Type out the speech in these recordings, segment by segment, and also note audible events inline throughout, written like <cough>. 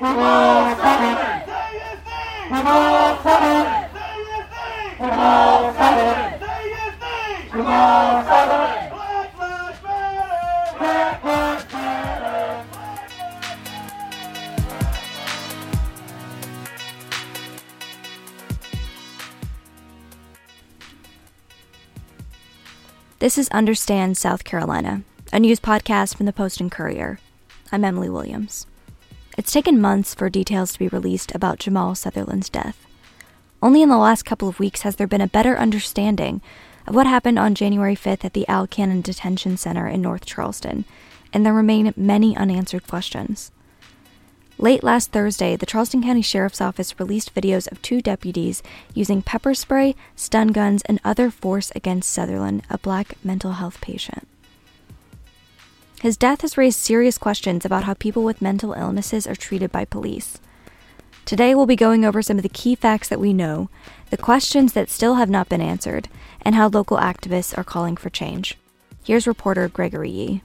This is Understand South Carolina, a news podcast from the Post and Courier. I'm Emily Williams. It's taken months for details to be released about Jamal Sutherland's death. Only in the last couple of weeks has there been a better understanding of what happened on January 5th at the Al Cannon Detention Center in North Charleston, and there remain many unanswered questions. Late last Thursday, the Charleston County Sheriff's Office released videos of two deputies using pepper spray, stun guns, and other force against Sutherland, a black mental health patient. His death has raised serious questions about how people with mental illnesses are treated by police. Today, we'll be going over some of the key facts that we know, the questions that still have not been answered, and how local activists are calling for change. Here's reporter Gregory Yee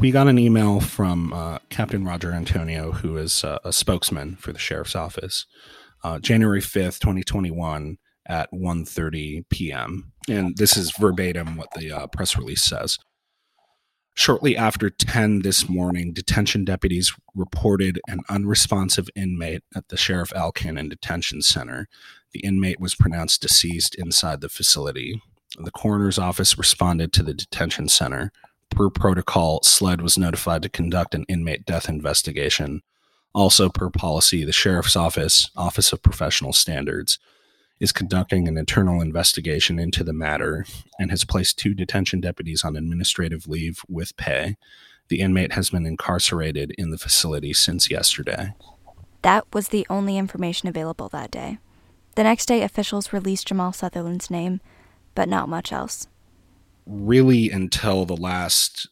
we got an email from uh, Captain Roger Antonio, who is uh, a spokesman for the sheriff's office, uh, January 5th, 2021 at 1.30 p.m. And this is verbatim what the uh, press release says. Shortly after 10 this morning, detention deputies reported an unresponsive inmate at the Sheriff Al Cannon Detention Center. The inmate was pronounced deceased inside the facility. The coroner's office responded to the detention center per protocol, SLED was notified to conduct an inmate death investigation. Also, per policy, the Sheriff's Office, Office of Professional Standards, is conducting an internal investigation into the matter and has placed two detention deputies on administrative leave with pay. The inmate has been incarcerated in the facility since yesterday. That was the only information available that day. The next day, officials released Jamal Sutherland's name, but not much else really until the last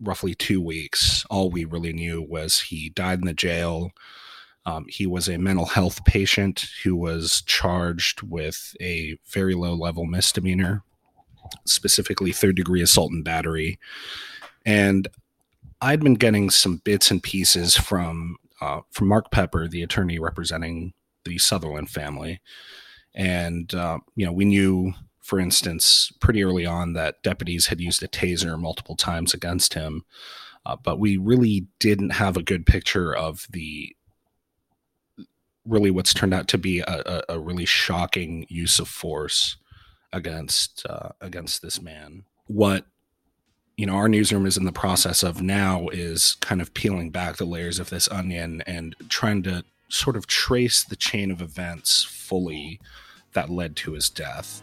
roughly two weeks, all we really knew was he died in the jail. Um, he was a mental health patient who was charged with a very low level misdemeanor, specifically third degree assault and battery. And I'd been getting some bits and pieces from uh, from Mark Peper, the attorney representing the Sutherland family, and uh, you know we knew for instance, pretty early on that deputies had used a taser multiple times against him. Uh, but we really didn't have a good picture of the really what's turned out to be a, a, a really shocking use of force against uh, against this man. What you know our newsroom is in the process of now is kind of peeling back the layers of this onion and trying to sort of trace the chain of events fully that led to his death.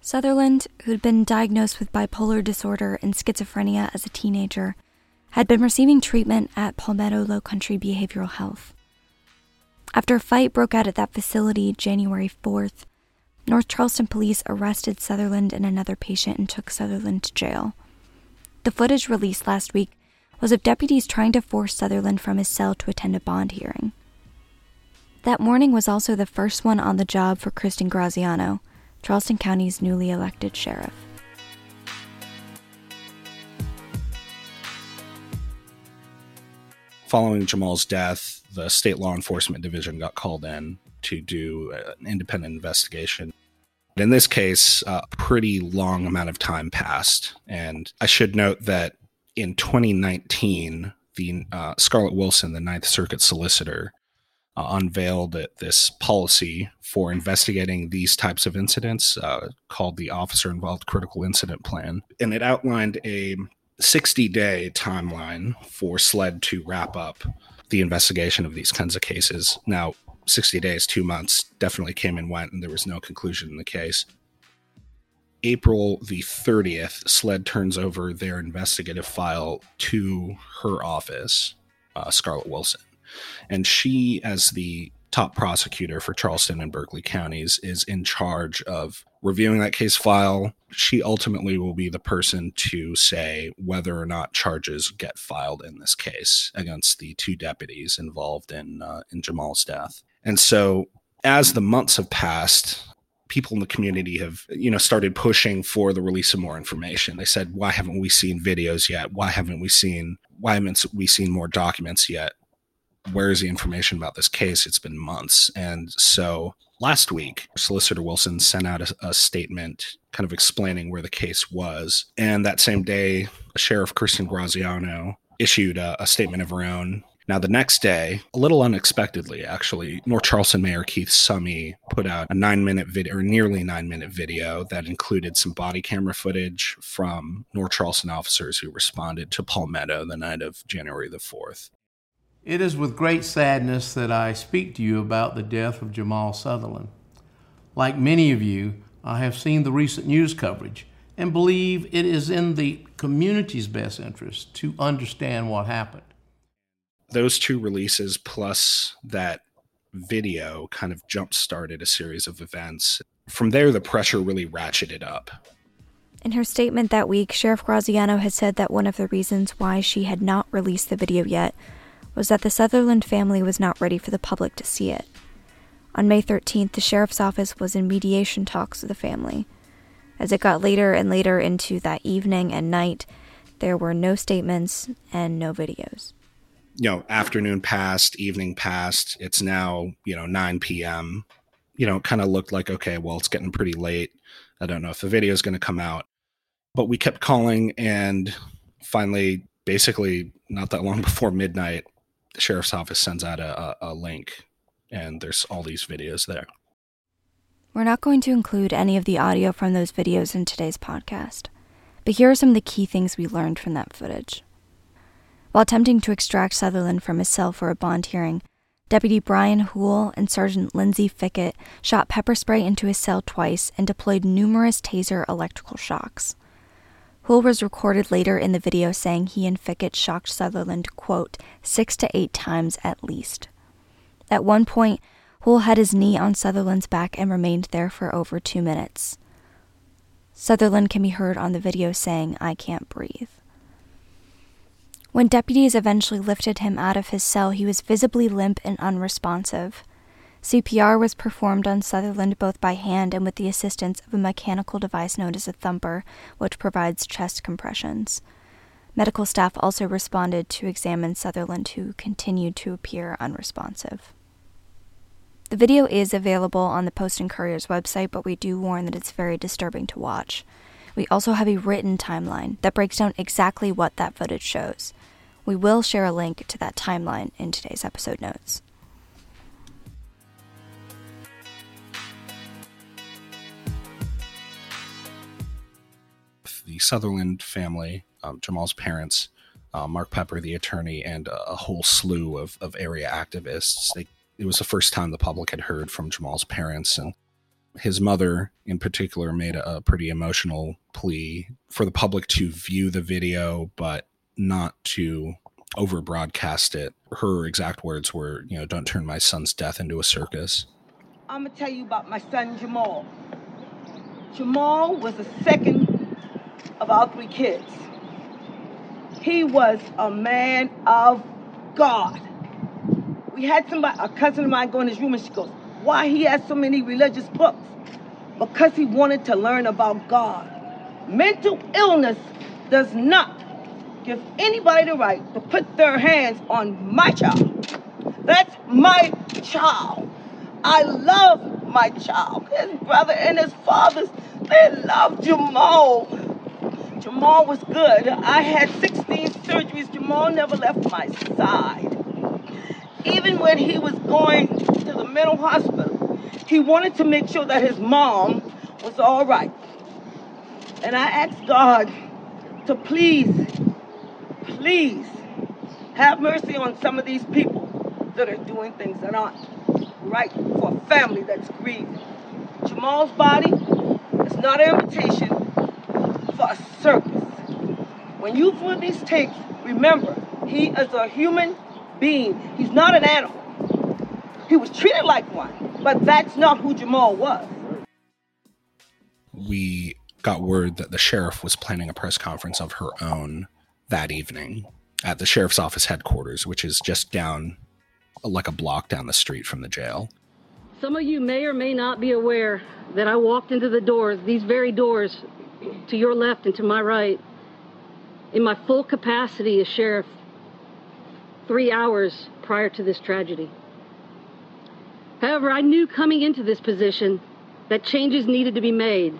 Sutherland, who'd been diagnosed with bipolar disorder and schizophrenia as a teenager, had been receiving treatment at Palmetto Low Country Behavioral Health. After a fight broke out at that facility January 4th, North Charleston police arrested Sutherland and another patient and took Sutherland to jail. The footage released last week was of deputies trying to force Sutherland from his cell to attend a bond hearing. That morning was also the first one on the job for Kristin Graziano, Charleston County's newly elected sheriff. Following Jamal's death, the state law enforcement division got called in to do an independent investigation. In this case, a pretty long amount of time passed. And I should note that in 2019, the uh, Scarlett Wilson, the Ninth Circuit solicitor, uh, unveiled this policy for investigating these types of incidents uh, called the Officer Involved Critical Incident Plan. And it outlined a 60 day timeline for SLED to wrap up the investigation of these kinds of cases. Now, 60 days, two months definitely came and went, and there was no conclusion in the case. April the 30th, SLED turns over their investigative file to her office, uh, Scarlett Wilson. And she, as the top prosecutor for Charleston and Berkeley counties, is in charge of reviewing that case file. She ultimately will be the person to say whether or not charges get filed in this case against the two deputies involved in uh, in Jamal's death. And so, as the months have passed, people in the community have, you know, started pushing for the release of more information. They said, why haven't we seen videos yet? Why haven't we seen, why haven't we seen more documents yet? Where is the information about this case? It's been months. And so last week, Solicitor Wilson sent out a, a statement kind of explaining where the case was. And that same day, Sheriff Kristin Graziano issued a, a statement of her own now, the next day, a little unexpectedly, actually, North Charleston Mayor Keith Summy put out a nine minute video, or nearly nine minute video, that included some body camera footage from North Charleston officers who responded to Palmetto the night of January the 4th. It is with great sadness that I speak to you about the death of Jamal Sutherland. Like many of you, I have seen the recent news coverage and believe it is in the community's best interest to understand what happened those two releases plus that video kind of jump started a series of events. From there, the pressure really ratcheted up. In her statement that week, Sheriff Graziano had said that one of the reasons why she had not released the video yet was that the Sutherland family was not ready for the public to see it. On May 13th, the sheriff's office was in mediation talks with the family. As it got later and later into that evening and night, there were no statements and no videos you know, afternoon passed, evening passed. It's now, you know, 9 p.m. You know, it kind of looked like, okay, well, it's getting pretty late. I don't know if the video is going to come out. But we kept calling, and finally, basically, not that long <laughs> before midnight, the sheriff's office sends out a, a, a link, and there's all these videos there. We're not going to include any of the audio from those videos in today's podcast, but here are some of the key things we learned from that footage. While attempting to extract Sutherland from his cell for a bond hearing, Deputy Brian Houle and Sergeant Lindsay Fickett shot pepper spray into his cell twice and deployed numerous taser electrical shocks. Houle was recorded later in the video saying he and Fickett shocked Sutherland, quote, six to eight times at least. At one point, Houle had his knee on Sutherland's back and remained there for over two minutes. Sutherland can be heard on the video saying, I can't breathe. When deputies eventually lifted him out of his cell, he was visibly limp and unresponsive. CPR was performed on Sutherland both by hand and with the assistance of a mechanical device known as a thumper, which provides chest compressions. Medical staff also responded to examine Sutherland, who continued to appear unresponsive. The video is available on the Post and Courier's website, but we do warn that it's very disturbing to watch. We also have a written timeline that breaks down exactly what that footage shows. We will share a link to that timeline in today's episode notes. The Sutherland family, um, Jamal's parents, uh, Mark Peper, the attorney, and a, a whole slew of, of area activists. They, it was the first time the public had heard from Jamal's parents, and his mother, in particular, made a, a pretty emotional plea for the public to view the video, but not to over broadcast it. Her exact words were, you know, don't turn my son's death into a circus. I'm going to tell you about my son Jamal. Jamal was the second of our three kids. He was a man of God. We had somebody, a cousin of mine, go in his room and she goes, Why he has so many religious books? Because he wanted to learn about God. Mental illness does not give anybody the right to put their hands on my child. That's my child. I love my child. His brother and his fathers, they love Jamal. Jamal was good. I had 16 surgeries. Jamal never left my side. Even when he was going to the mental hospital, he wanted to make sure that his mom was all right. And I asked God to please please have mercy on some of these people that are doing things that aren't right for a family that's grieving. Jamal's body is not an invitation for a circus. When you view these tapes, remember, he is a human being. He's not an animal. He was treated like one, but that's not who Jamal was. We got word that the sheriff was planning a press conference of her own that evening at the sheriff's office headquarters, which is just down like a block down the street from the jail. Some of you may or may not be aware that I walked into the doors, these very doors to your left and to my right, in my full capacity as sheriff three hours prior to this tragedy. However, I knew coming into this position that changes needed to be made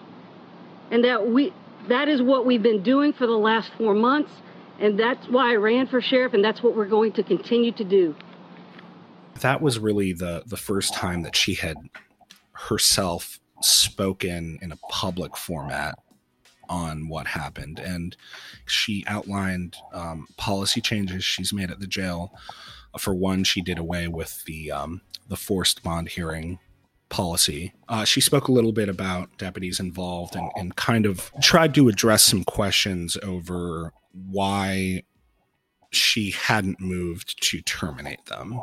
and that we that is what we've been doing for the last 4 months and that's why I ran for sheriff and that's what we're going to continue to do. That was really the the first time that she had herself spoken in a public format on what happened. And she outlined um, policy changes she's made at the jail. For one, she did away with the um, the forced bond hearing policy. Uh, she spoke a little bit about deputies involved and, and kind of tried to address some questions over why she hadn't moved to terminate them.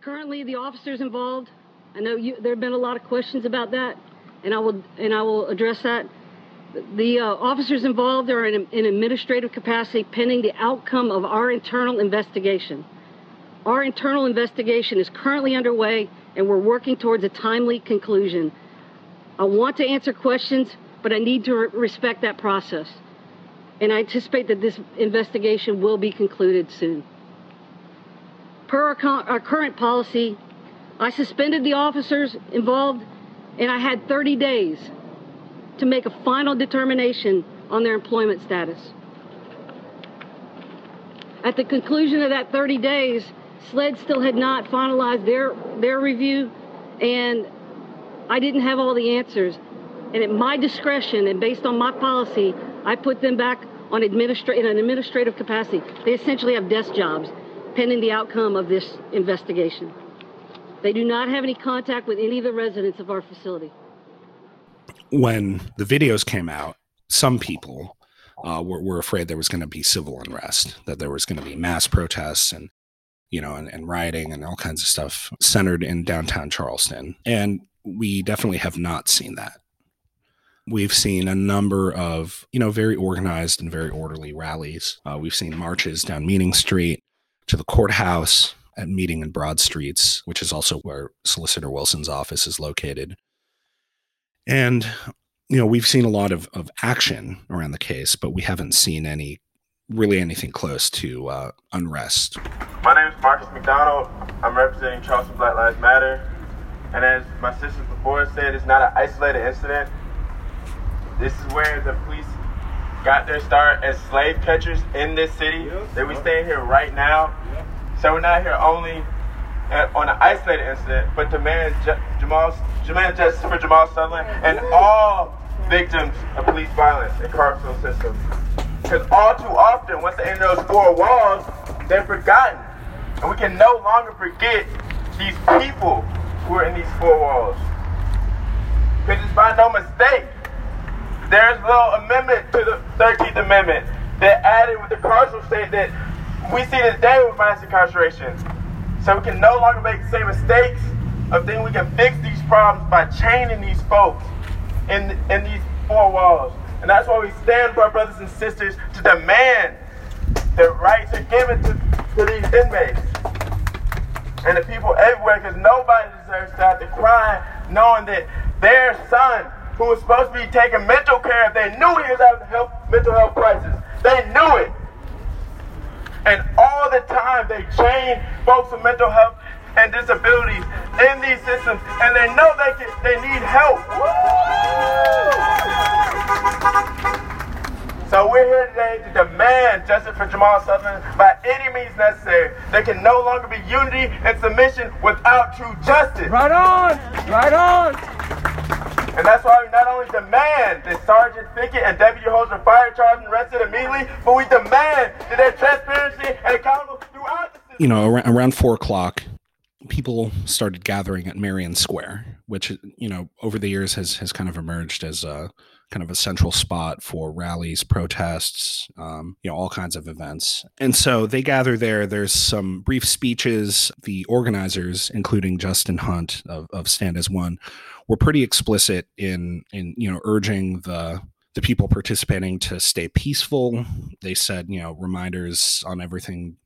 Currently, the officers involved. I know you, there have been a lot of questions about that, and I will and I will address that. The uh, officers involved are in, in administrative capacity pending the outcome of our internal investigation. Our internal investigation is currently underway, and we're working towards a timely conclusion. I want to answer questions, but I need to re- respect that process. And I anticipate that this investigation will be concluded soon. Per our, our current policy, I suspended the officers involved, and I had 30 days to make a final determination on their employment status. At the conclusion of that 30 days, SLED still had not finalized their, their review, and I didn't have all the answers. And at my discretion and based on my policy, I put them back on administra- in an administrative capacity. They essentially have desk jobs pending the outcome of this investigation. They do not have any contact with any of the residents of our facility when the videos came out, some people uh, were, were afraid there was going to be civil unrest, that there was going to be mass protests and you know, and, and rioting and all kinds of stuff centered in downtown Charleston. And we definitely have not seen that. We've seen a number of, you know, very organized and very orderly rallies. Uh, we've seen marches down Meeting Street to the courthouse at Meeting and Broad Streets, which is also where Solicitor Wilson's office is located. And, you know, we've seen a lot of, of action around the case, but we haven't seen any really anything close to uh, unrest. My name is Marcus McDonald. I'm representing Charleston Black Lives Matter. And as my sisters before said, it's not an isolated incident. This is where the police got their start as slave catchers in this city. That we stand here right now. So we're not here only on an isolated incident, but demand J- Jamal, demand justice for Jamal Sutherland and all victims of police violence and carceral systems. Because all too often, once they enter those four walls, they're forgotten. And we can no longer forget these people who are in these four walls. Because it's by no mistake. There's a little amendment to the 13th Amendment that added with the carceral state that we see today with mass incarceration. So we can no longer make the same mistakes of thinking we can fix these problems by chaining these folks in, in these four walls. And that's why we stand for our brothers and sisters to demand that rights are given to, to these inmates and the people everywhere because nobody deserves to have to cry knowing that their son, who was supposed to be taking mental care, if they knew he was having a health, mental health crisis, they knew it. And all the time they train folks with mental health and disabilities in these systems, and they know they can, they need help. So we're here today to demand justice for Jamal Sutherland by any means necessary. There can no longer be unity and submission without true justice. Right on! Right on! And that's why we not only demand that Sergeant Fickett and Deputy Holmes are fired, charged, and arrested immediately, but we demand that there's transparency and accountable throughout the system. You know, around, around four o'clock, people started gathering at Marion Square, which you know over the years has has kind of emerged as a kind of a central spot for rallies, protests, um, you know, all kinds of events. And so they gather there. There's some brief speeches. The organizers, including Justin Hunt of, of Stand as One, were pretty explicit in in you know urging the the people participating to stay peaceful. They said, you know, reminders on everything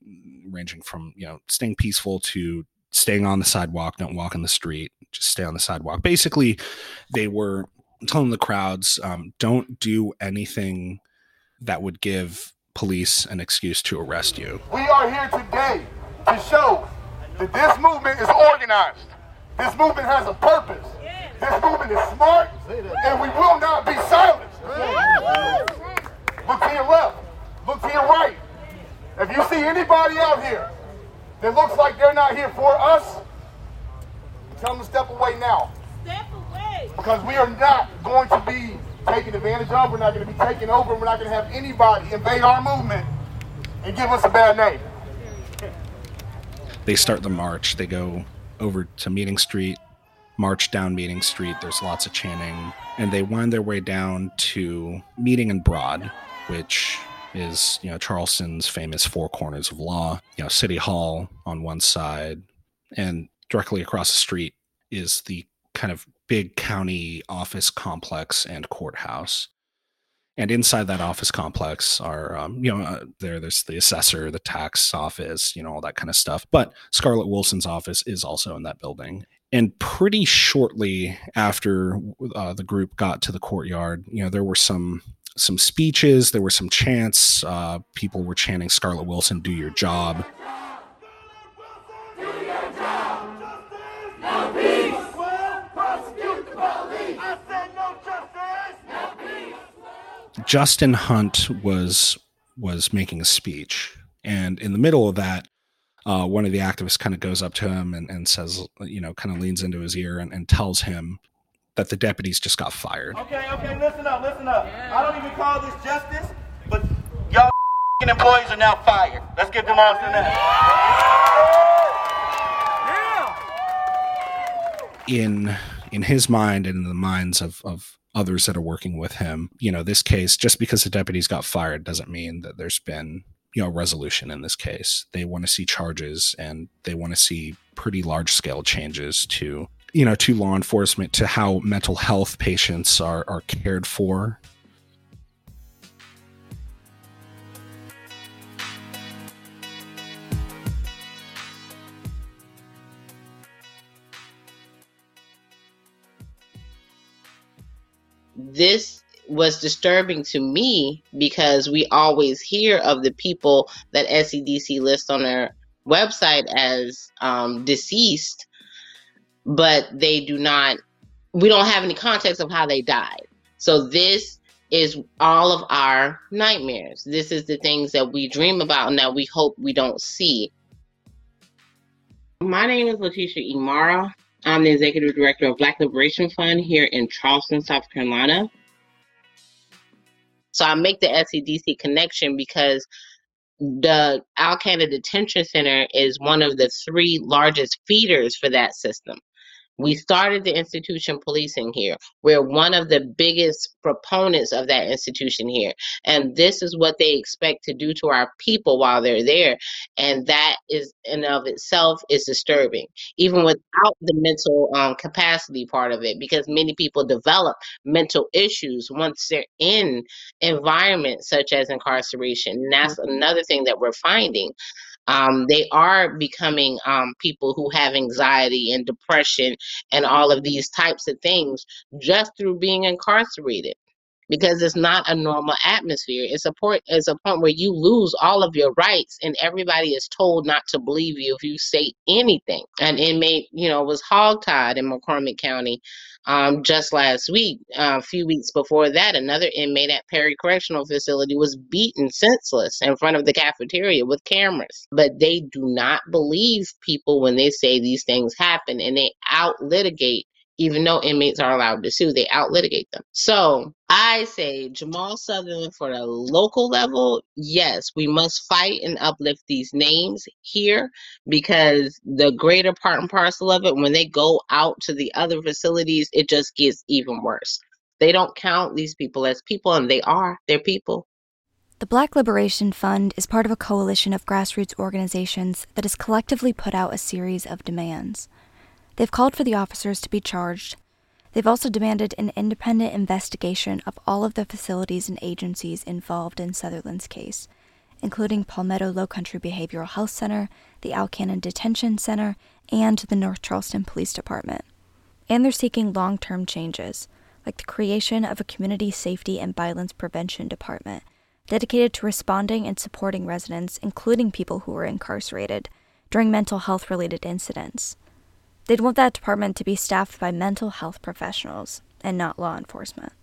ranging from, you know, staying peaceful to staying on the sidewalk, don't walk in the street, just stay on the sidewalk. Basically, they were telling the crowds, um, don't do anything that would give police an excuse to arrest you. We are here today to show that this movement is organized. This movement has a purpose. This movement is smart, and we will not be silenced. Look to your left. Look to your right. If you see anybody out here that looks like they're not here for us, tell them to step away now. Step away. Because we are not going to be taken advantage of. We're not going to be taken over. We're not going to have anybody invade our movement and give us a bad name. They start the march. They go over to Meeting Street, march down Meeting Street. There's lots of chanting. And they wind their way down to Meeting and Broad, which is, you know, Charleston's famous four corners of law. You know, City Hall on one side, and directly across the street is the kind of big county office complex and courthouse. And inside that office complex are, um, you know, uh, there there's the assessor, the tax office, you know, all that kind of stuff. But Scarlett Wilson's office is also in that building. And pretty shortly after uh, the group got to the courtyard, you know, there were some some speeches, there were some chants. Uh, people were chanting, "Scarlett Wilson, do your job." Justin Hunt was was making a speech, and in the middle of that, uh, one of the activists kind of goes up to him and, and says, you know, kind of leans into his ear and, and tells him that the deputies just got fired. Okay, okay, listen up, listen up. I don't even call this justice, but y'all <laughs> employees are now fired. Let's get them all to that. In in his mind and in the minds of of others that are working with him, you know, this case, just because the deputies got fired doesn't mean that there's been you know resolution in this case. They want to see charges and they want to see pretty large scale changes to you know to law enforcement to how mental health patients are are cared for this was disturbing to me because we always hear of the people that SCDC lists on their website as um, deceased but they do not we don't have any context of how they died. So this is all of our nightmares. This is the things that we dream about and that we hope we don't see. My name is Letitia Imara. I'm the executive director of Black Liberation Fund here in Charleston, South Carolina. So I make the SCDC connection because the Al Cannon Detention Center is one of the three largest feeders for that system. We started the institution policing here. We're one of the biggest proponents of that institution here. And this is what they expect to do to our people while they're there. And that is in of itself is disturbing, even without the mental um, capacity part of it, because many people develop mental issues once they're in environments such as incarceration. And that's mm-hmm. another thing that we're finding um, they are becoming um, people who have anxiety and depression and all of these types of things just through being incarcerated because it's not a normal atmosphere. It's a point it's a point where you lose all of your rights and everybody is told not to believe you if you say anything. An inmate, you know, was hogtied in McCormick County um, just last week. Uh, a few weeks before that, another inmate at Perry Correctional Facility was beaten senseless in front of the cafeteria with cameras. But they do not believe people when they say these things happen and they out litigate even though inmates are allowed to sue, they out litigate them. So I say Jamal Sutherland for the local level, yes, we must fight and uplift these names here because the greater part and parcel of it, when they go out to the other facilities, it just gets even worse. They don't count these people as people, and they are. They're people. The Black Liberation Fund is part of a coalition of grassroots organizations that has collectively put out a series of demands. They've called for the officers to be charged. They've also demanded an independent investigation of all of the facilities and agencies involved in Sutherland's case, including Palmetto Low Country Behavioral Health Center, the Al Cannon Detention Center, and the North Charleston Police Department. And they're seeking long term changes, like the creation of a community safety and violence prevention department dedicated to responding and supporting residents, including people who were incarcerated, during mental health related incidents. They'd want that department to be staffed by mental health professionals and not law enforcement.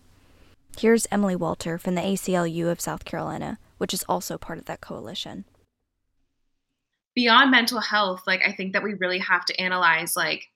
Here's Emily Walter from the ACLU of South Carolina, which is also part of that coalition. Beyond mental health, like I think that we really have to analyze like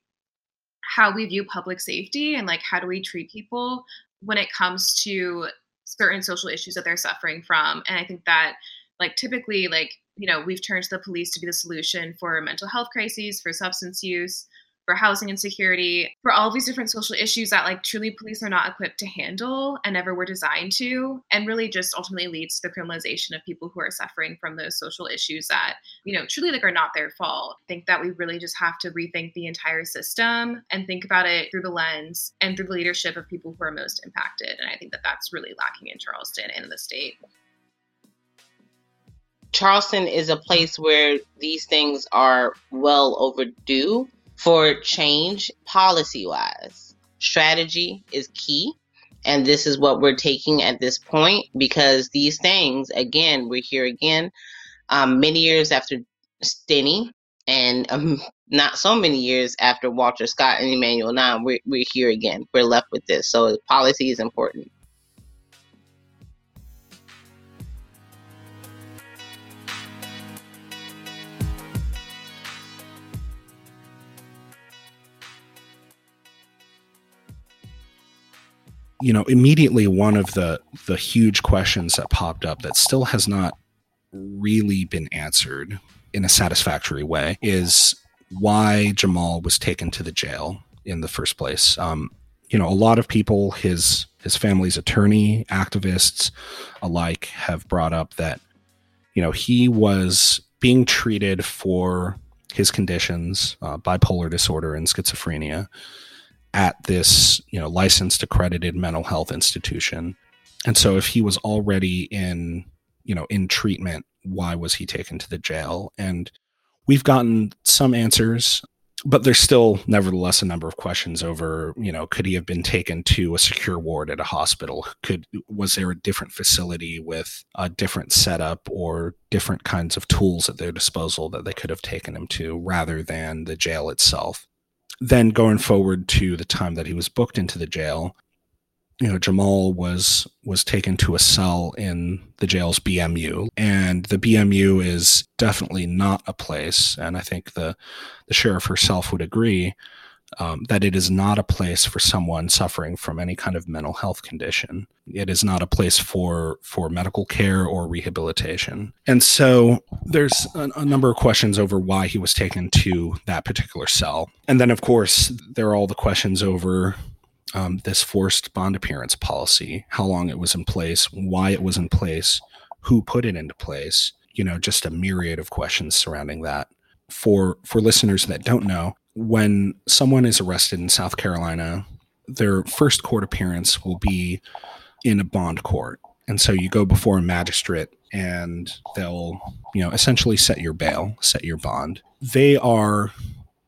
how we view public safety and like how do we treat people when it comes to certain social issues that they're suffering from. And I think that like typically like you know we've turned to the police to be the solution for mental health crises for substance use for housing insecurity, for all of these different social issues that like truly police are not equipped to handle and never were designed to, and really just ultimately leads to the criminalization of people who are suffering from those social issues that, you know, truly like are not their fault. I think that we really just have to rethink the entire system and think about it through the lens and through the leadership of people who are most impacted. And I think that that's really lacking in Charleston and in the state. Charleston is a place where these things are well overdue for change policy wise. Strategy is key. And this is what we're taking at this point because these things, again, we're here again, um, many years after Stinney and um, <laughs> not so many years after Walter Scott and Emanuel Now, we're, we're here again. We're left with this. So policy is important. You know, immediately one of the the huge questions that popped up that still has not really been answered in a satisfactory way is why Jamal was taken to the jail in the first place. Um, you know, a lot of people, his his family's attorney, activists alike, have brought up that you know he was being treated for his conditions, uh, bipolar disorder and schizophrenia, at this you know licensed accredited mental health institution. And so if he was already in you know in treatment why was he taken to the jail? And we've gotten some answers but there's still nevertheless a number of questions over you know could he have been taken to a secure ward at a hospital? Could was there a different facility with a different setup or different kinds of tools at their disposal that they could have taken him to rather than the jail itself then going forward to the time that he was booked into the jail, you know, Jamal was was taken to a cell in the jail's BMU, and the BMU is definitely not a place, and I think the the sheriff herself would agree um, that it is not a place for someone suffering from any kind of mental health condition. It is not a place for for medical care or rehabilitation. And so there's a, a number of questions over why he was taken to that particular cell. And then, of course, there are all the questions over um, this forced bond appearance policy, how long it was in place, why it was in place, who put it into place. You know, just a myriad of questions surrounding that. For for listeners that don't know, when someone is arrested in South Carolina, their first court appearance will be in a bond court. And so you go before a magistrate and they'll, you know, essentially set your bail, set your bond. They are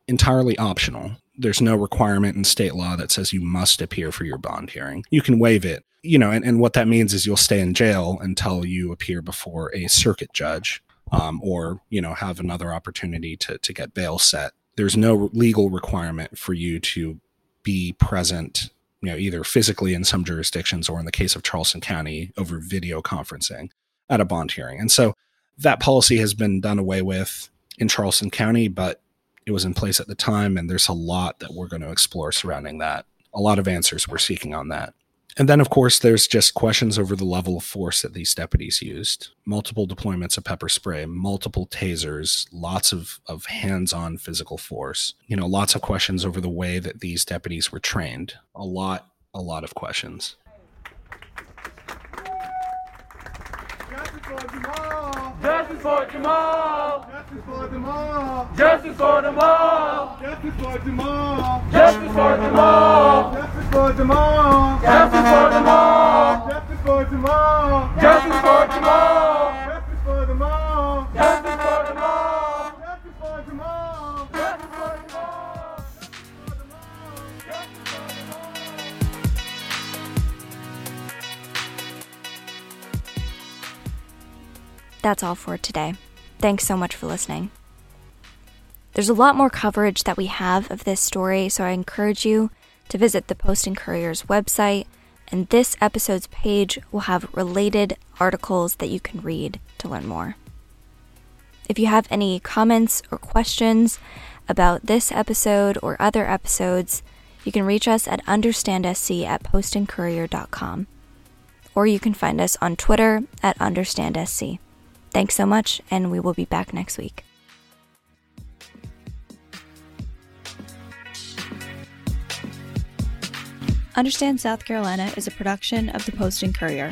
entirely optional. There's no requirement in state law that says you must appear for your bond hearing. You can waive it, you know, and, and what that means is you'll stay in jail until you appear before a circuit judge um, or, you know, have another opportunity to, to get bail set there's no legal requirement for you to be present you know either physically in some jurisdictions or in the case of charleston county over video conferencing at a bond hearing. And so that policy has been done away with in charleston county but it was in place at the time and there's a lot that we're going to explore surrounding that. A lot of answers we're seeking on that and then, of course, there's just questions over the level of force that these deputies used. Multiple deployments of pepper spray, multiple tasers, lots of, of hands on physical force. You know, lots of questions over the way that these deputies were trained. A lot, a lot of questions. Justice for Jamal! Justice for Jamal! Justice for Jamal! Justice for Jamal! Justice for Jamal! Justice for Jamal! for tomorrow. Justice for tomorrow. Justice for tomorrow. Justice for tomorrow. Justice for tomorrow. Justice for tomorrow. Justice for tomorrow. Justice for tomorrow. That's all for today. Thanks so much for listening. There's a lot more coverage that we have of this story, so I encourage you to visit the Post and Courier's website, and this episode's page will have related articles that you can read to learn more. If you have any comments or questions about this episode or other episodes, you can reach us at understandsc at postandcourier.com. Or you can find us on Twitter at understandsc. Thanks so much, and we will be back next week. Understand South Carolina is a production of the Post and Courier.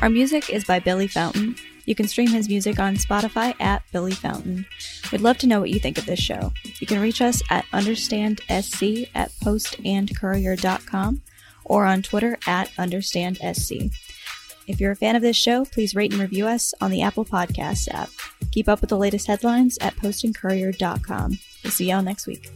Our music is by Billy Fountain. You can stream his music on Spotify at Billy Fountain. We'd love to know what you think of this show. You can reach us at understandsc at postandcourier.com or on Twitter at understandsc. If you're a fan of this show, please rate and review us on the Apple Podcasts app. Keep up with the latest headlines at postandcourier.com. We'll see y'all next week.